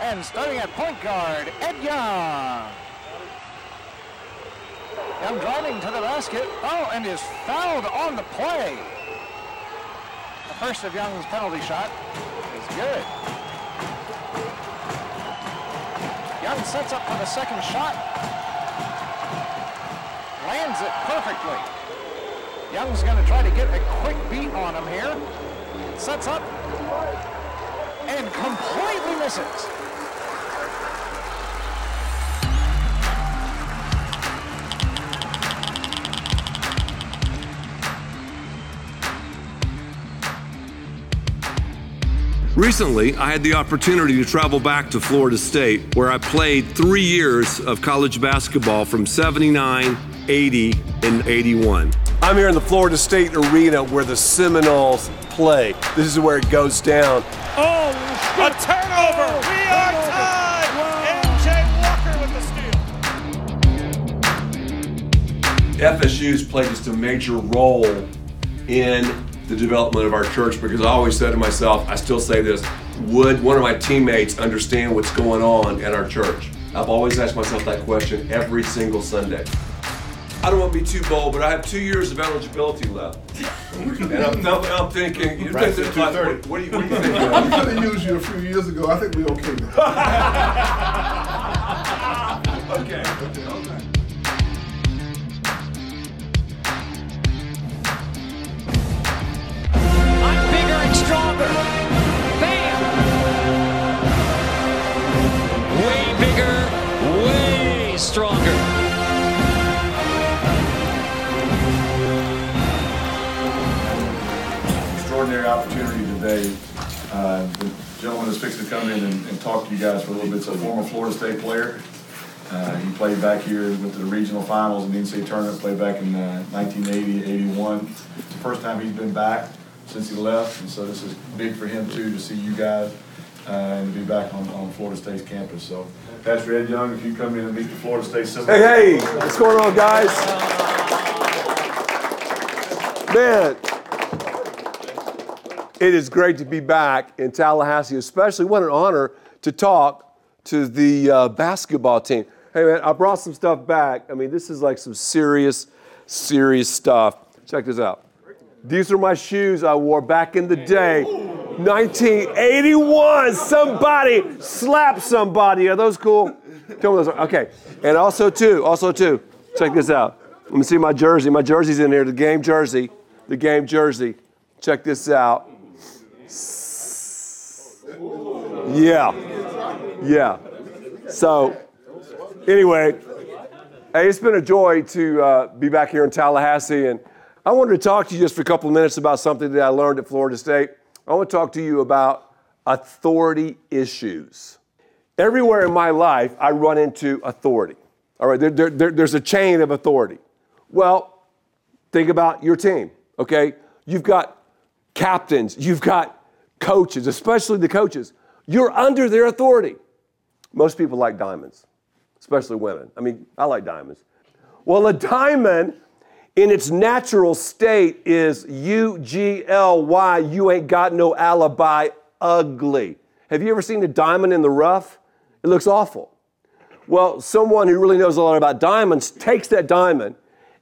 And starting at point guard, Ed Young. Young driving to the basket. Oh, and is fouled on the play. The first of Young's penalty shot is good. Young sets up for the second shot. Lands it perfectly. Young's going to try to get a quick beat on him here. Sets up and completely misses. Recently, I had the opportunity to travel back to Florida State, where I played three years of college basketball from 79, 80, and 81. I'm here in the Florida State Arena where the Seminoles play. This is where it goes down. Oh, a turnover! Oh, we are tied! MJ Walker with the steal. FSU's played just a major role in the development of our church because I always said to myself, I still say this, would one of my teammates understand what's going on at our church? I've always asked myself that question every single Sunday. I don't want to be too bold, but I have two years of eligibility left. and I'm, I'm, I'm thinking, you Right, think so that- what, 230. what do you, what do you think? We John? could have used you a few years ago. I think we're okay now. Bam! Way bigger, way stronger. extraordinary opportunity today. Uh, The gentleman is fixing to come in and and talk to you guys for a little bit. A former Florida State player. Uh, He played back here, went to the regional finals and the NCAA tournament, played back in uh, 1980, 81. It's the first time he's been back since he left, and so this is big for him too, to see you guys uh, and to be back on on Florida State's campus. So Pastor Ed Young, if you come in and meet the Florida State Seminoles. Hey, hey, what's going on, guys? Man, it is great to be back in Tallahassee, especially what an honor to talk to the uh, basketball team. Hey, man, I brought some stuff back. I mean, this is like some serious, serious stuff. Check this out. These are my shoes I wore back in the day. 1981. Somebody slap somebody. Are those cool? Tell me those are. Okay. And also, too, also, too, check this out. Let me see my jersey. My jersey's in here, the game jersey. The game jersey. Check this out. Yeah. Yeah. So, anyway, hey, it's been a joy to uh, be back here in Tallahassee. And I wanted to talk to you just for a couple of minutes about something that I learned at Florida State. I want to talk to you about authority issues. Everywhere in my life, I run into authority. All right, there, there, there- there's a chain of authority. Well, think about your team, okay? You've got captains, you've got coaches, especially the coaches. You're under their authority. Most people like diamonds, especially women. I mean, I like diamonds. Well, a diamond in its natural state is U G L Y, you ain't got no alibi, ugly. Have you ever seen a diamond in the rough? It looks awful. Well, someone who really knows a lot about diamonds takes that diamond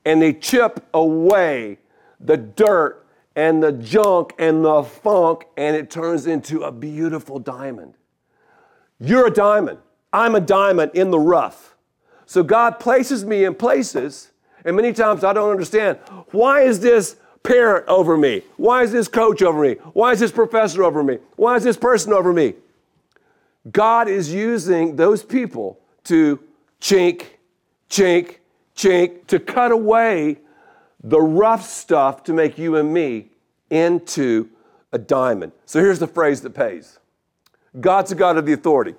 and they chip away the dirt and the junk and the funk, and it turns into a beautiful diamond. You're a diamond. I'm a diamond in the rough. So God places me in places, and many times I don't understand why is this parent over me? Why is this coach over me? Why is this professor over me? Why is this person over me? God is using those people to chink, chink, chink, to cut away the rough stuff to make you and me into a diamond. So here's the phrase that pays God's a God of the authority.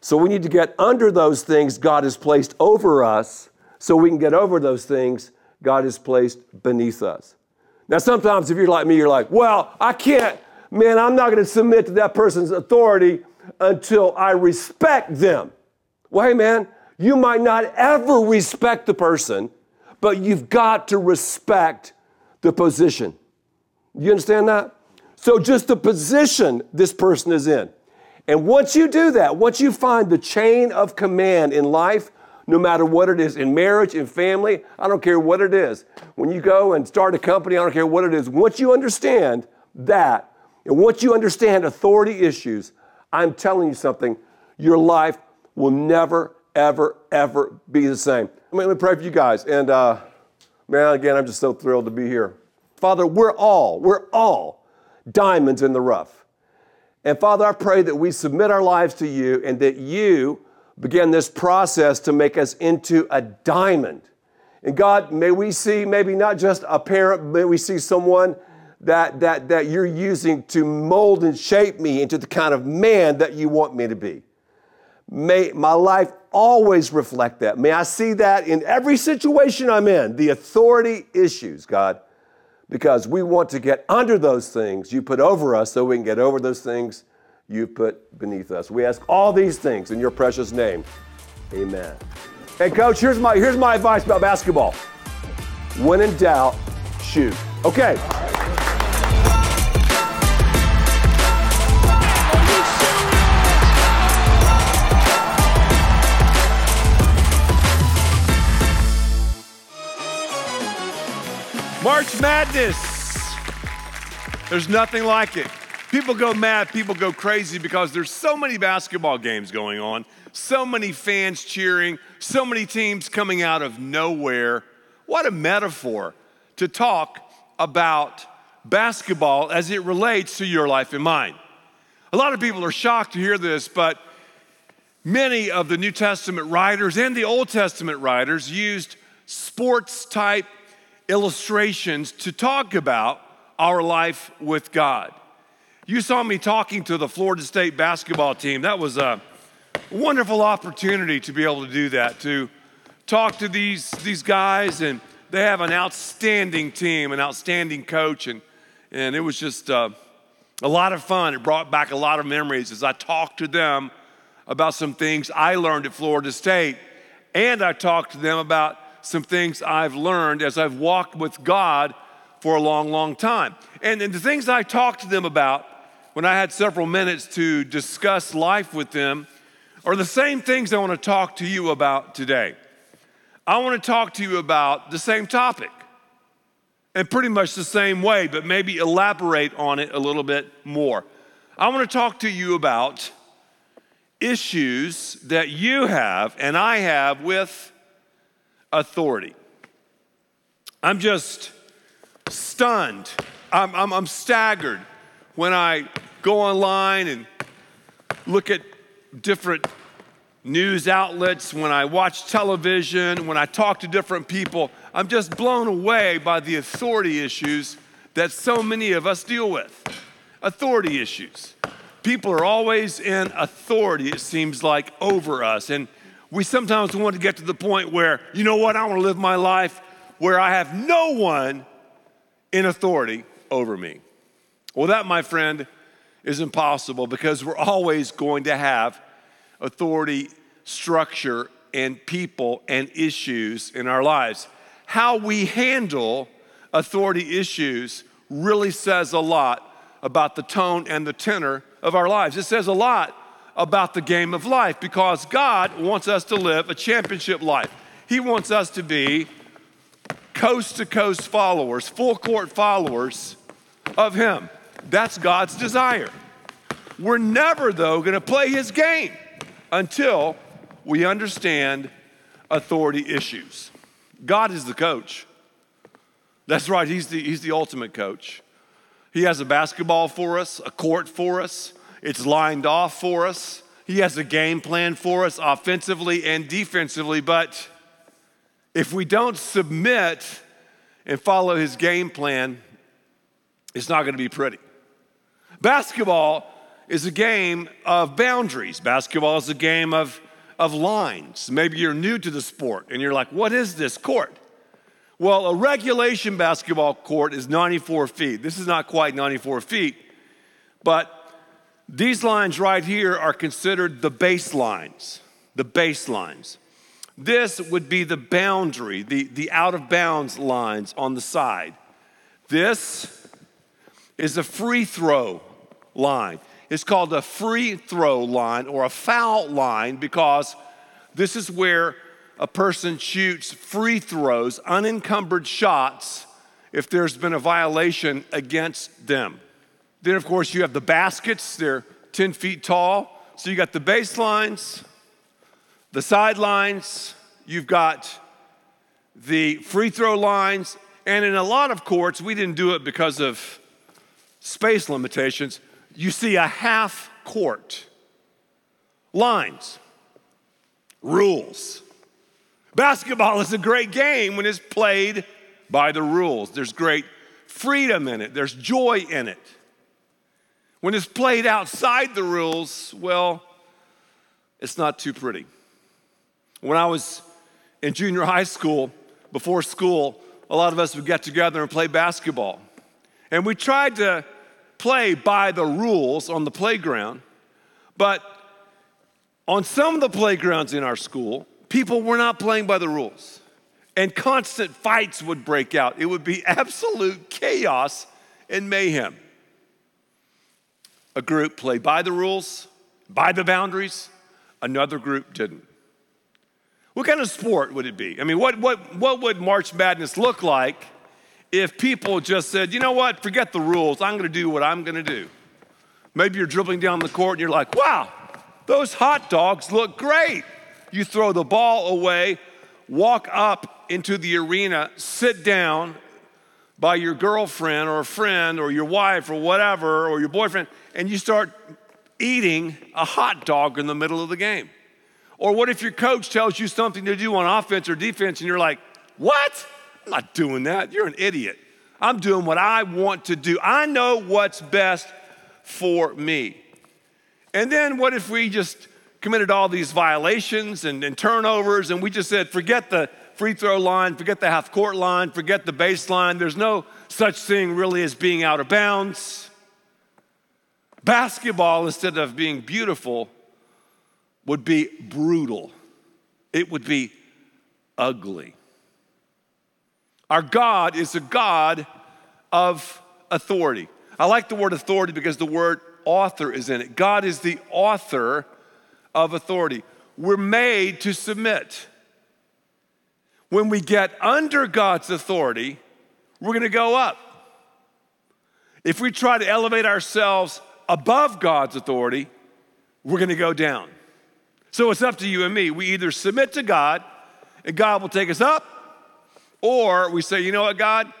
So we need to get under those things God has placed over us so we can get over those things God has placed beneath us. Now, sometimes if you're like me, you're like, well, I can't, man, I'm not going to submit to that person's authority until I respect them. Well, hey, man, you might not ever respect the person, but you've got to respect the position. You understand that? So, just the position this person is in. And once you do that, once you find the chain of command in life, no matter what it is, in marriage, in family, I don't care what it is. When you go and start a company, I don't care what it is. Once you understand that, and once you understand authority issues, I'm telling you something, your life will never, ever, ever be the same. Let me pray for you guys. And uh, man, again, I'm just so thrilled to be here. Father, we're all, we're all diamonds in the rough. And Father, I pray that we submit our lives to you and that you begin this process to make us into a diamond. And God, may we see maybe not just a parent, may we see someone that, that, that you're using to mold and shape me into the kind of man that you want me to be. May my life always reflect that. May I see that in every situation I'm in, the authority issues, God, because we want to get under those things you put over us so we can get over those things you put beneath us. We ask all these things in your precious name. Amen. Hey, coach, here's my, here's my advice about basketball. When in doubt, shoot. Okay. March Madness. There's nothing like it. People go mad, people go crazy because there's so many basketball games going on, so many fans cheering, so many teams coming out of nowhere. What a metaphor to talk about basketball as it relates to your life and mine. A lot of people are shocked to hear this, but many of the New Testament writers and the Old Testament writers used sports type illustrations to talk about our life with God. You saw me talking to the Florida State basketball team. That was a wonderful opportunity to be able to do that, to talk to these, these guys, and they have an outstanding team, an outstanding coach, and, and it was just uh, a lot of fun. It brought back a lot of memories as I talked to them about some things I learned at Florida State, and I talked to them about some things I've learned as I've walked with God for a long, long time. And, and the things I talked to them about when I had several minutes to discuss life with them are the same things I want to talk to you about today. I want to talk to you about the same topic and pretty much the same way, but maybe elaborate on it a little bit more. I want to talk to you about issues that you have and I have with authority. I'm just stunned. I'm, I'm, I'm, staggered when I go online and look at different news outlets, when I watch television, when I talk to different people. I'm just blown away by the authority issues that so many of us deal with. Authority issues. People are always in authority, it seems like, over us. And we sometimes want to get to the point where, you know what, I want to live my life where I have no one in authority over me. Well, that, my friend, is impossible because we're always going to have authority structure and people and issues in our lives. How we handle authority issues really says a lot about the tone and the tenor of our lives. It says a lot about the game of life because God wants us to live a championship life. He wants us to be coast to coast followers, full court followers of Him. That's God's desire. We're never, though, going to play His game until we understand authority issues. God is the coach. That's right, He's the, he's the ultimate coach. He has a basketball for us, a court for us, it's lined off for us. He has a game plan for us offensively and defensively, but if we don't submit and follow his game plan, it's not going to be pretty. Basketball is a game of boundaries. Basketball is a game of, of lines. Maybe you're new to the sport and you're like, what is this court? Well, a regulation basketball court is 94 feet. This is not quite 94 feet, but these lines right here are considered the baselines, the baselines. This would be the boundary, the, the out of bounds lines on the side. This is a free throw line. It's called a free throw line or a foul line because this is where a person shoots free throws, unencumbered shots, if there's been a violation against them. Then, of course, you have the baskets, they're 10 feet tall. So you got the baselines, the sidelines, you've got the free throw lines, and in a lot of courts, we didn't do it because of space limitations. You see a half court. Lines, rules. Basketball is a great game when it's played by the rules. There's great freedom in it, there's joy in it. When it's played outside the rules, well, it's not too pretty. When I was in junior high school, before school, a lot of us would get together and play basketball. And we tried to play by the rules on the playground, but on some of the playgrounds in our school, people were not playing by the rules. And constant fights would break out. It would be absolute chaos and mayhem. A group played by the rules, by the boundaries, another group didn't. What kind of sport would it be? I mean, what, what, what would March Madness look like if people just said, you know what, forget the rules, I'm gonna do what I'm gonna do? Maybe you're dribbling down the court and you're like, wow, those hot dogs look great. You throw the ball away, walk up into the arena, sit down by your girlfriend or a friend or your wife or whatever or your boyfriend, and you start eating a hot dog in the middle of the game. Or what if your coach tells you something to do on offense or defense and you're like, what? I'm not doing that. You're an idiot. I'm doing what I want to do. I know what's best for me. And then what if we just committed all these violations and, and turnovers and we just said, forget the free throw line, forget the half court line, forget the baseline. There's no such thing really as being out of bounds. Basketball, instead of being beautiful, would be brutal. It would be ugly. Our God is a God of authority. I like the word authority because the word author is in it. God is the author of authority. We're made to submit. When we get under God's authority, we're gonna go up. If we try to elevate ourselves above God's authority, we're gonna go down. So it's up to you and me. We either submit to God and God will take us up, or we say, you know what, God,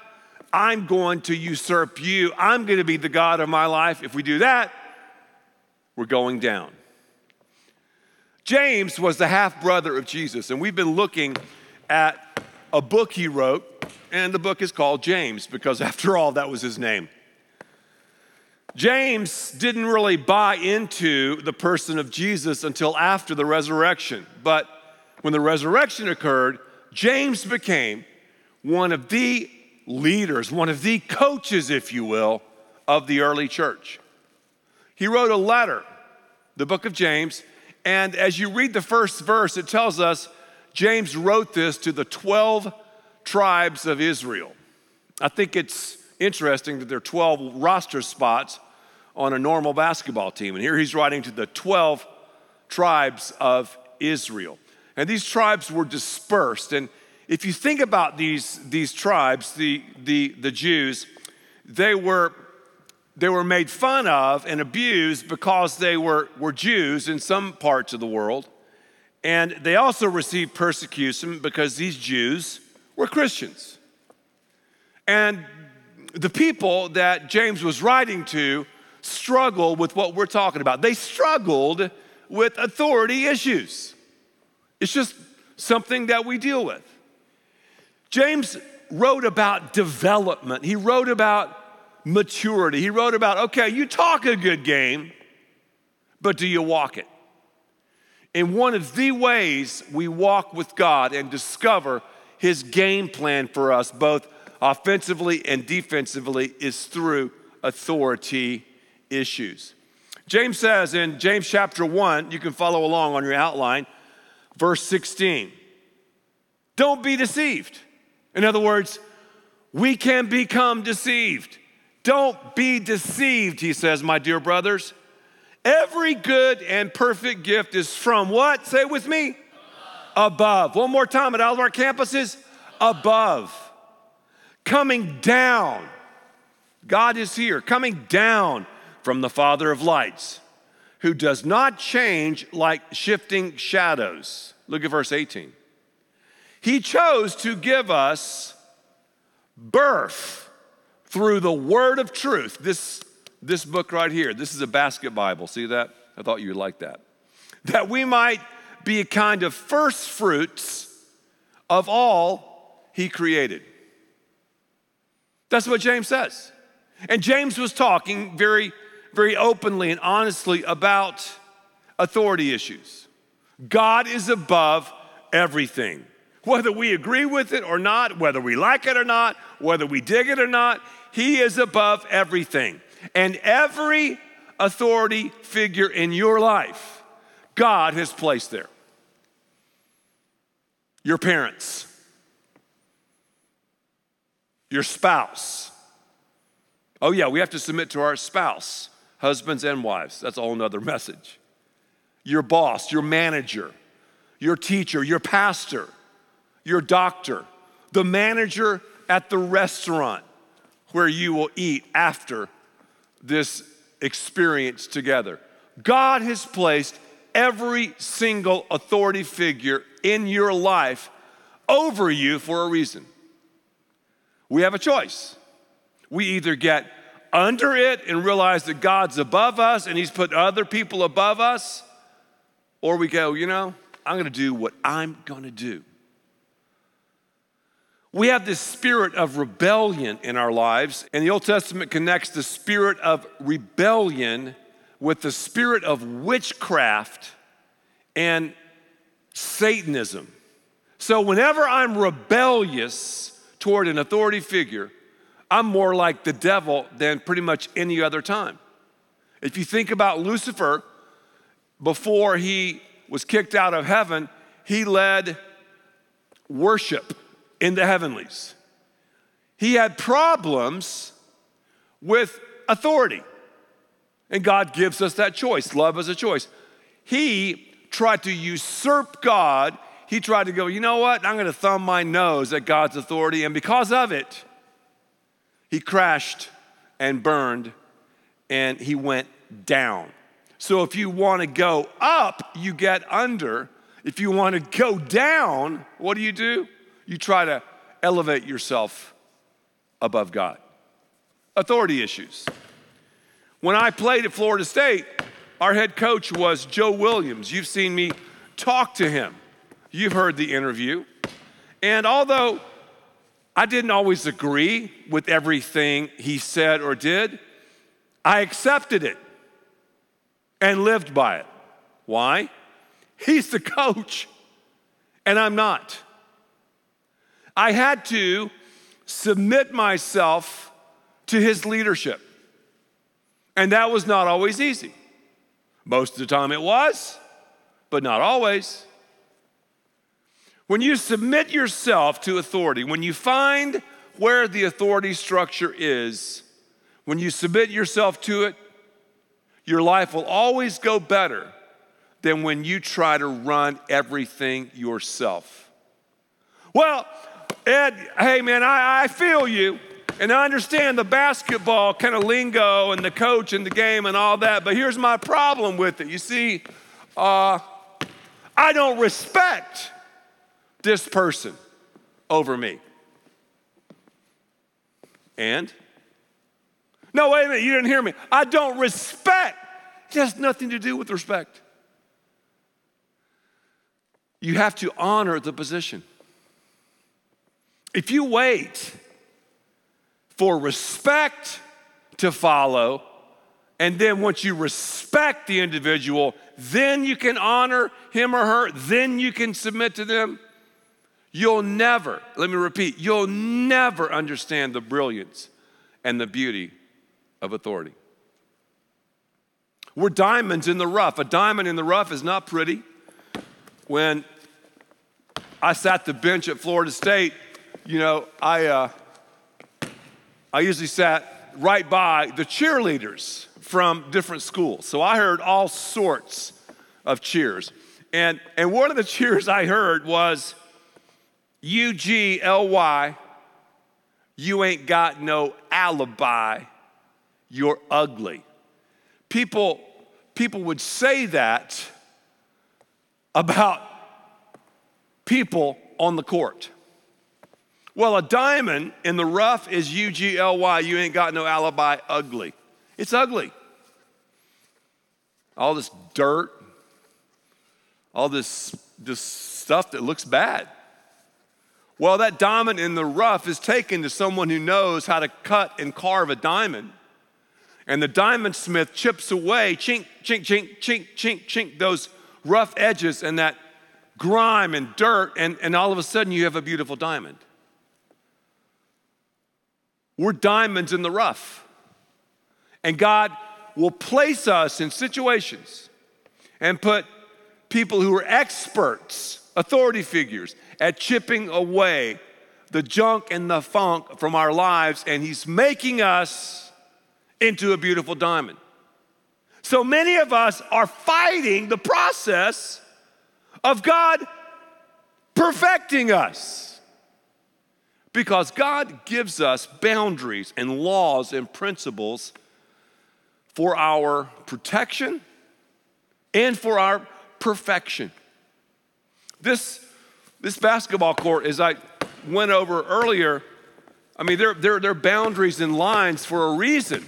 I'm going to usurp you. I'm going to be the God of my life. If we do that, we're going down. James was the half brother of Jesus, and we've been looking at a book he wrote, and the book is called James because, after all, that was his name. James didn't really buy into the person of Jesus until after the resurrection. But when the resurrection occurred, James became one of the leaders, one of the coaches, if you will, of the early church. He wrote a letter, the book of James, and as you read the first verse, it tells us James wrote this to the 12 tribes of Israel. I think it's interesting that there are 12 roster spots on a normal basketball team. And here he's writing to the 12 tribes of Israel. And these tribes were dispersed. And if you think about these, these tribes, the, the, the Jews, they were, they were made fun of and abused because they were, were Jews in some parts of the world. And they also received persecution because these Jews were Christians. And the people that James was writing to struggled with what we're talking about. They struggled with authority issues. It's just something that we deal with. James wrote about development, he wrote about maturity, he wrote about, okay, you talk a good game, but do you walk it? in one of the ways we walk with God and discover His game plan for us, both offensively and defensively, is through authority issues. James says in James chapter 1, you can follow along on your outline, verse 16. Don't be deceived. In other words, we can become deceived. Don't be deceived, he says, my dear brothers. Every good and perfect gift is from what? Say it with me. Above. One more time at all of our campuses. Above. Coming down. God is here, coming down from the Father of lights, who does not change like shifting shadows. Look at verse 18. He chose to give us birth through the word of truth. This, this book right here, this is a basket Bible. See that? I thought you would like that. That we might be a kind of first fruits of all he created. That's what James says. And James was talking very, very openly and honestly about authority issues. God is above everything. Whether we agree with it or not, whether we like it or not, whether we dig it or not, He is above everything. And every authority figure in your life, God has placed there. Your parents, your spouse, Oh, yeah, we have to submit to our spouse, husbands and wives. That's a whole nother message. Your boss, your manager, your teacher, your pastor, your doctor, the manager at the restaurant where you will eat after this experience together. God has placed every single authority figure in your life over you for a reason. We have a choice. We either get under it and realize that God's above us and He's put other people above us, or we go, you know, I'm gonna do what I'm gonna do. We have this spirit of rebellion in our lives, and the Old Testament connects the spirit of rebellion with the spirit of witchcraft and Satanism. So, whenever I'm rebellious toward an authority figure, I'm more like the devil than pretty much any other time. If you think about Lucifer, before he was kicked out of heaven, he led worship in the heavenlies. He had problems with authority. And God gives us that choice. Love is a choice. He tried to usurp God. He tried to go, you know what? I'm going to thumb my nose at God's authority. And because of it, he crashed and burned and he went down. So if you want to go up, you get under. If you want to go down, what do you do? You try to elevate yourself above God. Authority issues. When I played at Florida State, our head coach was Joe Williams. You've seen me talk to him, you've heard the interview. And although I didn't always agree with everything he said or did. I accepted it and lived by it. Why? He's the coach, and I'm not. I had to submit myself to his leadership, and that was not always easy. Most of the time it was, but not always. When you submit yourself to authority, when you find where the authority structure is, when you submit yourself to it, your life will always go better than when you try to run everything yourself. Well, Ed, hey man, I, I feel you. And I understand the basketball kind of lingo and the coach and the game and all that, but here's my problem with it. You see, uh, I don't respect this person over me. And? No, wait a minute, you didn't hear me. I don't respect. It has nothing to do with respect. You have to honor the position. If you wait for respect to follow, and then once you respect the individual, then you can honor him or her, then you can submit to them. You'll never, let me repeat, you'll never understand the brilliance and the beauty of authority. We're diamonds in the rough. A diamond in the rough is not pretty. When I sat the bench at Florida State, you know, I, uh, I usually sat right by the cheerleaders from different schools. So I heard all sorts of cheers. And, and one of the cheers I heard was U G L Y, you ain't got no alibi, you're ugly. People, people would say that about people on the court. Well, a diamond in the rough is U G L Y, you ain't got no alibi, ugly. It's ugly. All this dirt, all this, this stuff that looks bad. Well, that diamond in the rough is taken to someone who knows how to cut and carve a diamond. And the diamond smith chips away, chink, chink, chink, chink, chink, chink, those rough edges and that grime and dirt, and, and all of a sudden you have a beautiful diamond. We're diamonds in the rough. And God will place us in situations and put people who are experts, authority figures, at chipping away the junk and the funk from our lives, and He's making us into a beautiful diamond. So many of us are fighting the process of God perfecting us. Because God gives us boundaries and laws and principles for our protection and for our perfection. This, this basketball court, as I went over earlier, I mean, there, there, there are boundaries and lines for a reason.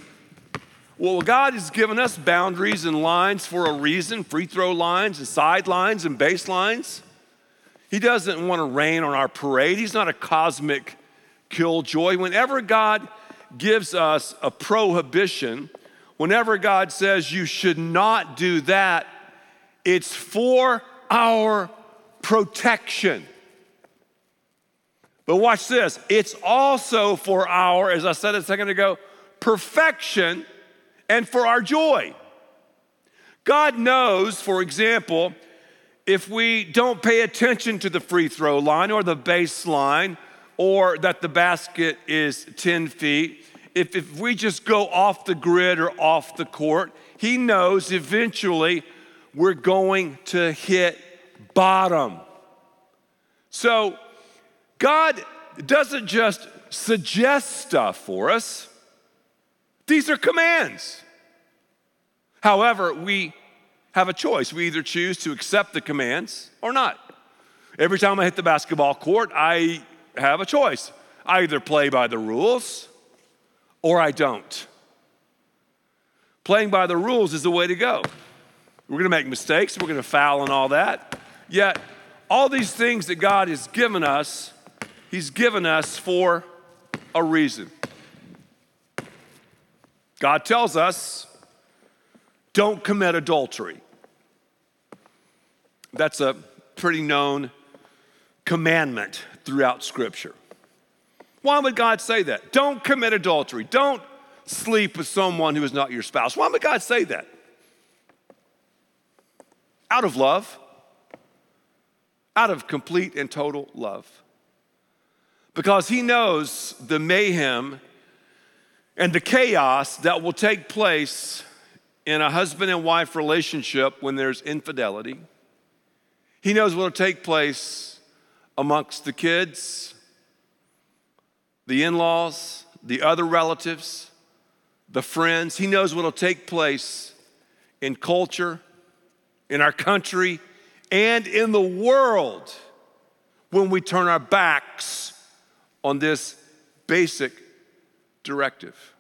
Well, God has given us boundaries and lines for a reason free throw lines and sidelines and baselines. He doesn't want to rain on our parade. He's not a cosmic killjoy. Whenever God gives us a prohibition, whenever God says you should not do that, it's for our protection. But watch this it's also for our, as I said a second ago, perfection and for our joy. God knows, for example, if we don't pay attention to the free throw line or the baseline, or that the basket is 10 feet, if, if we just go off the grid or off the court, He knows eventually we're going to hit bottom. So, God doesn't just suggest stuff for us, these are commands. However, we have a choice. We either choose to accept the commands or not. Every time I hit the basketball court, I have a choice. I either play by the rules or I don't. Playing by the rules is the way to go. We're gonna make mistakes, we're gonna foul and all that. Yet, all these things that God has given us, He's given us for a reason. God tells us, don't commit adultery. That's a pretty known commandment throughout Scripture. Why would God say that? Don't commit adultery. Don't sleep with someone who is not your spouse. Why would God say that? Out of love, out of complete and total love. Because He knows the mayhem and the chaos that will take place in a husband and wife relationship when there's infidelity. He knows what will take place amongst the kids, the in laws, the other relatives, the friends. He knows what will take place in culture, in our country, and in the world when we turn our backs on this basic directive.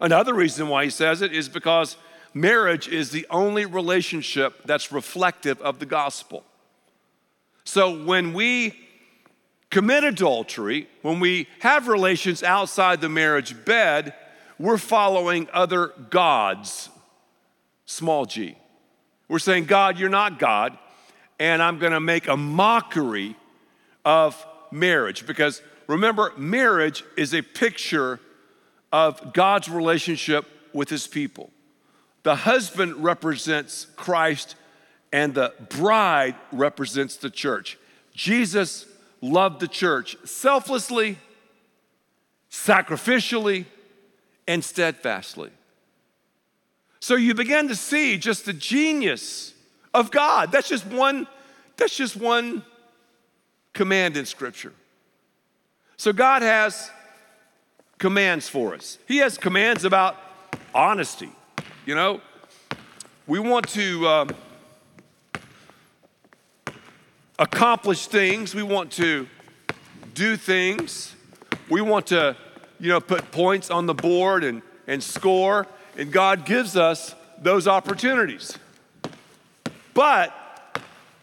Another reason why he says it is because marriage is the only relationship that's reflective of the gospel. So when we commit adultery, when we have relations outside the marriage bed, we're following other gods, small g. We're saying, God, you're not God, and I'm gonna make a mockery of marriage because Remember, marriage is a picture of God's relationship with his people. The husband represents Christ, and the bride represents the church. Jesus loved the church selflessly, sacrificially, and steadfastly. So you begin to see just the genius of God. That's just one, that's just one command in Scripture. So God has commands for us. He has commands about honesty. You know, we want to um, accomplish things, we want to do things, we want to, you know, put points on the board and, and score, and God gives us those opportunities. But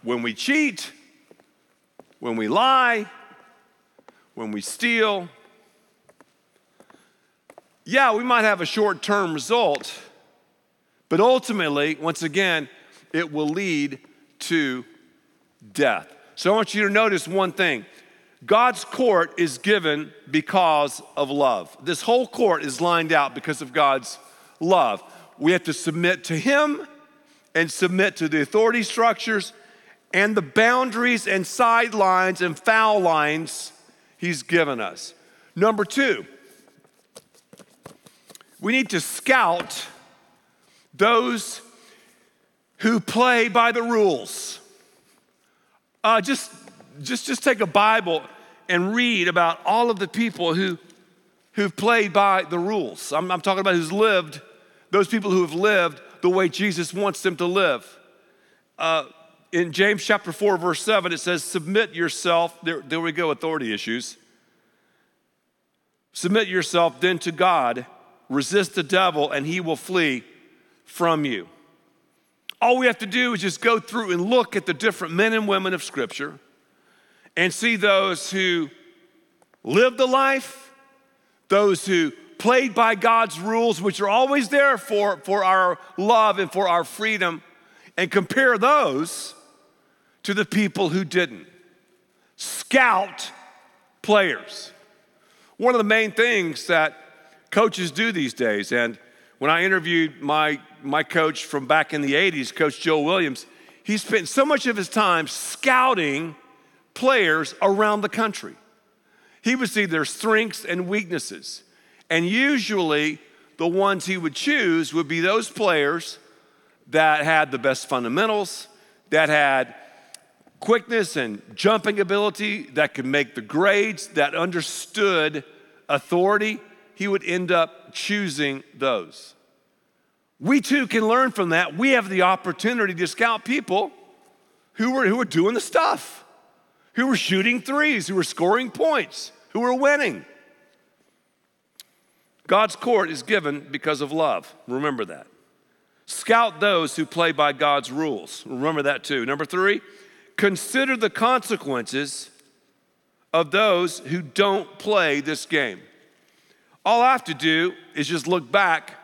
when we cheat, when we lie, when we steal, yeah, we might have a short term result, but ultimately, once again, it will lead to death. So I want you to notice one thing God's court is given because of love. This whole court is lined out because of God's love. We have to submit to Him and submit to the authority structures and the boundaries and sidelines and foul lines He's given us. Number two, we need to scout those who play by the rules. Uh, just, just, just take a Bible and read about all of the people who, who've played by the rules. I'm, I'm talking about who's lived, those people who have lived the way Jesus wants them to live. Uh, in James chapter 4, verse 7, it says, Submit yourself. There, there we go, authority issues. Submit yourself then to God, resist the devil, and he will flee from you. All we have to do is just go through and look at the different men and women of Scripture and see those who lived the life, those who played by God's rules, which are always there for, for our love and for our freedom, and compare those to the people who didn't. Scout players. One of the main things that coaches do these days, and when I interviewed my my coach from back in the 80s, Coach Joe Williams, he spent so much of his time scouting players around the country. He would see their strengths and weaknesses. And usually, the ones he would choose would be those players that had the best fundamentals, that had quickness and jumping ability, that could make the grades, that understood authority. He would end up choosing those. We too can learn from that. We have the opportunity to scout people who were, who were doing the stuff, who were shooting threes, who were scoring points, who were winning. God's court is given because of love. Remember that. Scout those who play by God's rules. Remember that too. Number three, consider the consequences of those who don't play this game. All I have to do is just look back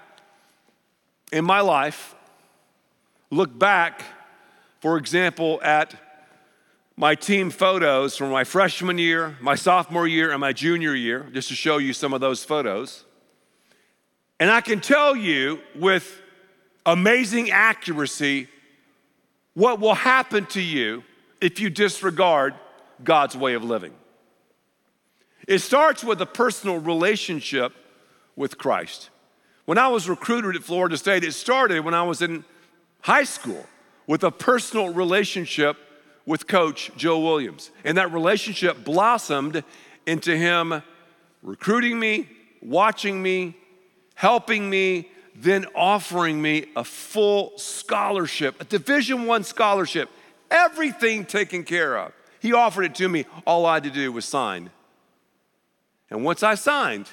in my life, look back, for example, at my team photos from my freshman year, my sophomore year, and my junior year, just to show you some of those photos. And I can tell you with amazing accuracy what will happen to you if you disregard God's way of living. It starts with a personal relationship with Christ. When I was recruited at Florida State, it started when I was in high school with a personal relationship with Coach Joe Williams. And that relationship blossomed into him recruiting me, watching me, helping me, then offering me a full scholarship, a Division One scholarship, everything taken care of. He offered it to me. All I had to do was sign. And once I signed,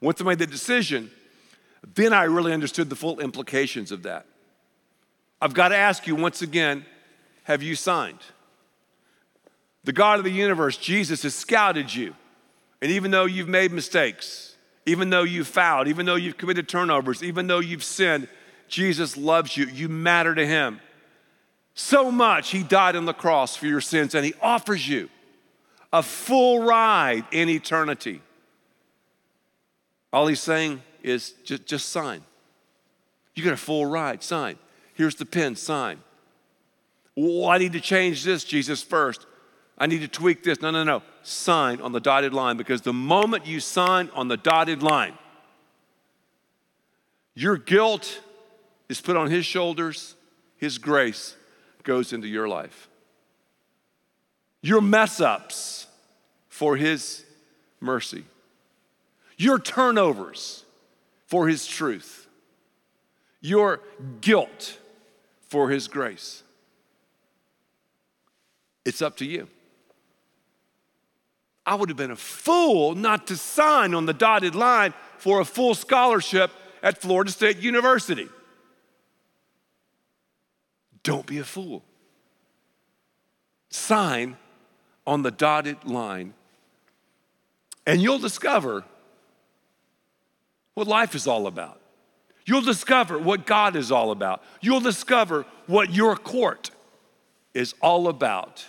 once I made the decision, then I really understood the full implications of that. I've got to ask you once again have you signed? The God of the universe, Jesus, has scouted you. And even though you've made mistakes, even though you've fouled, even though you've committed turnovers, even though you've sinned, Jesus loves you. You matter to him. So much, he died on the cross for your sins, and he offers you a full ride in eternity. All he's saying, is just, just sign. You get a full ride, sign. Here's the pen, sign. I need to change this, Jesus, first. I need to tweak this. No, no, no. Sign on the dotted line because the moment you sign on the dotted line, Your guilt is put on His shoulders, His grace goes into your life. Your mess ups for His mercy. Your turnovers for His truth. Your guilt for His grace. It's up to you. I would have been a fool not to sign on the dotted line for a full scholarship at Florida State University. Don't be a fool. Sign on the dotted line, and you'll discover what life is all about. You'll discover what God is all about. You'll discover what your court is all about.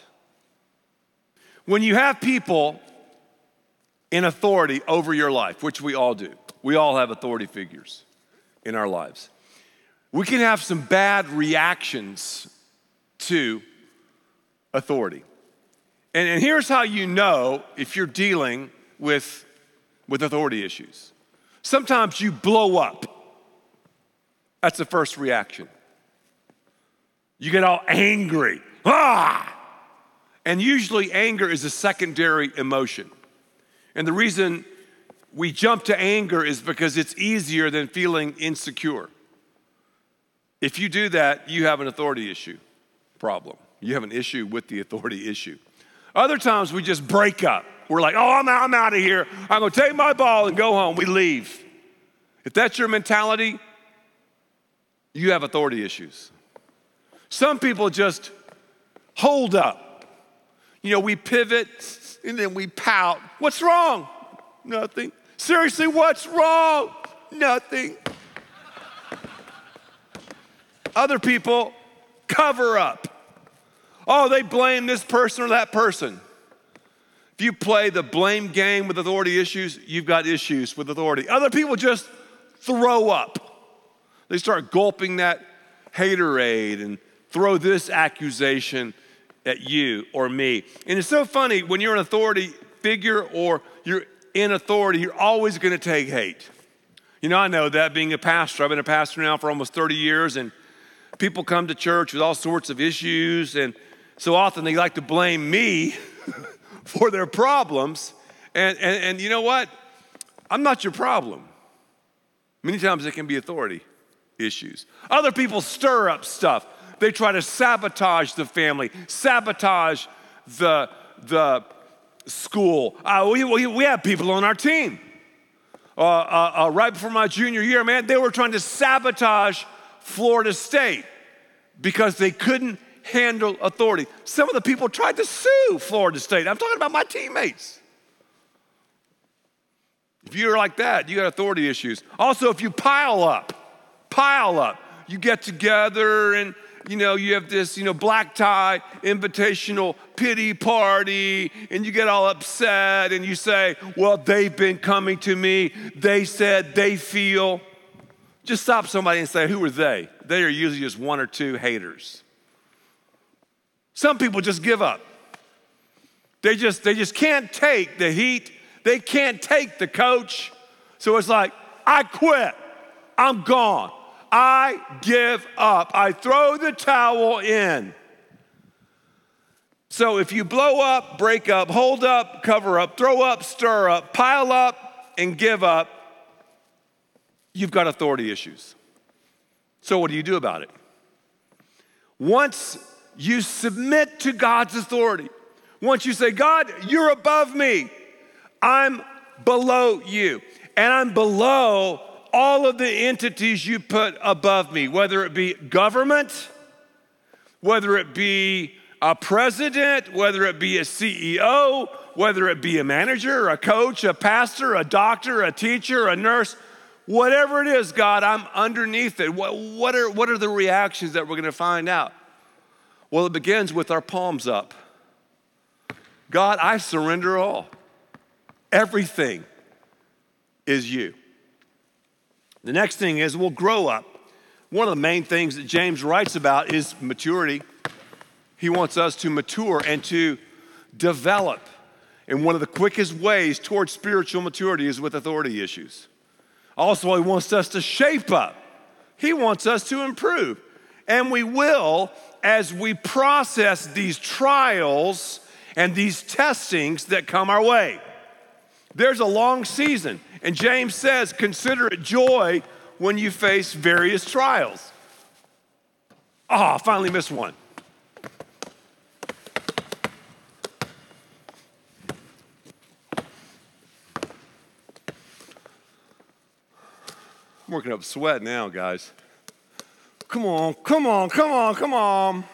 When you have people in authority over your life, which we all do, we all have authority figures in our lives, we can have some bad reactions to authority. And, and here's how you know if you're dealing with, with authority issues. Sometimes you blow up. That's the first reaction. You get all angry. Ah! And usually anger is a secondary emotion. And the reason we jump to anger is because it's easier than feeling insecure. If you do that, you have an authority issue problem. You have an issue with the authority issue. Other times we just break up. We're like, oh, I'm out, I'm out of here. I'm gonna take my ball and go home. We leave. If that's your mentality, you have authority issues. Some people just hold up. You know, we pivot and then we pout. What's wrong? Nothing. Seriously, what's wrong? Nothing. Other people cover up. Oh, they blame this person or that person. If you play the blame game with authority issues, you've got issues with authority. Other people just throw up. They start gulping that haterade and throw this accusation at you or me. And it's so funny when you're an authority figure or you're in authority, you're always going to take hate. You know, I know that being a pastor. I've been a pastor now for almost 30 years, and people come to church with all sorts of issues, and so often they like to blame me for their problems. And, and, and you know what? I'm not your problem. Many times it can be authority issues. Other people stir up stuff. They try to sabotage the family, sabotage the, the school. Uh, we, we, we have people on our team. Uh, uh, uh, right before my junior year, man, they were trying to sabotage Florida State because they couldn't handle authority. Some of the people tried to sue Florida State. I'm talking about my teammates. If you're like that, you got authority issues. Also, if you pile up, pile up, you get together and you know, you have this, you know, black tie invitational pity party, and you get all upset and you say, Well, they've been coming to me. They said they feel. Just stop somebody and say, Who are they? They are usually just one or two haters. Some people just give up. They just, they just can't take the heat. They can't take the coach. So it's like, I quit. I'm gone. I give up. I throw the towel in. So if you blow up, break up, hold up, cover up, throw up, stir up, pile up, and give up, you've got authority issues. So what do you do about it? Once you submit to God's authority, once you say, God, you're above me, I'm below you, and I'm below all of the entities you put above me, whether it be government, whether it be a president, whether it be a CEO, whether it be a manager, a coach, a pastor, a doctor, a teacher, a nurse, whatever it is, God, I'm underneath it. What, what, are, what are the reactions that we're going to find out? Well, it begins with our palms up. God, I surrender all. Everything is you. The next thing is we'll grow up. One of the main things that James writes about is maturity. He wants us to mature and to develop. And one of the quickest ways towards spiritual maturity is with authority issues. Also, he wants us to shape up. He wants us to improve. And we will as we process these trials and these testings that come our way. There's a long season, and James says, consider it joy when you face various trials. Oh, I finally missed one. I'm working up sweat now, guys. Come on, come on, come on, come on.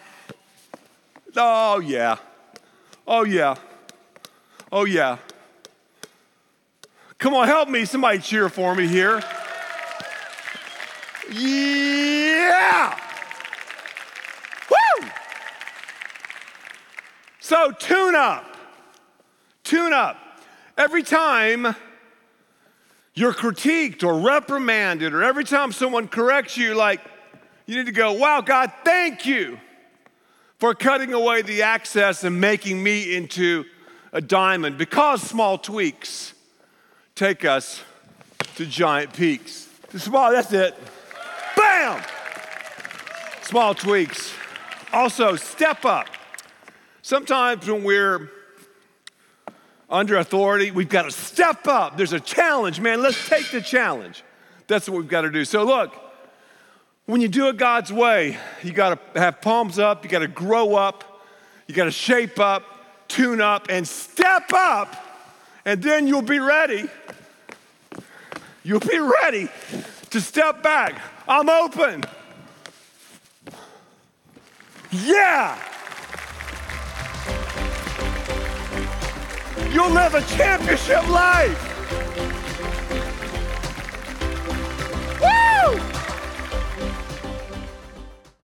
Oh, yeah. Oh, yeah. Oh, yeah. Come on, help me. Somebody cheer for me here. Yeah! Woo! So, tune up. Tune up. Every time you're critiqued or reprimanded, or every time someone corrects you, like, you need to go, wow, God, thank you for cutting away the access and making me into a diamond because small tweaks take us to giant peaks. Small, that's it. Bam! Small tweaks. Also, step up. Sometimes when we're under authority, we've got to step up. There's a challenge, man. Let's take the challenge. That's what we've got to do. So, look, when you do it God's way, you got to have palms up, you got to grow up, you got to shape up, tune up, and step up, and then you'll be ready. You'll be ready to step back. I'm open. Yeah. You'll live a championship life.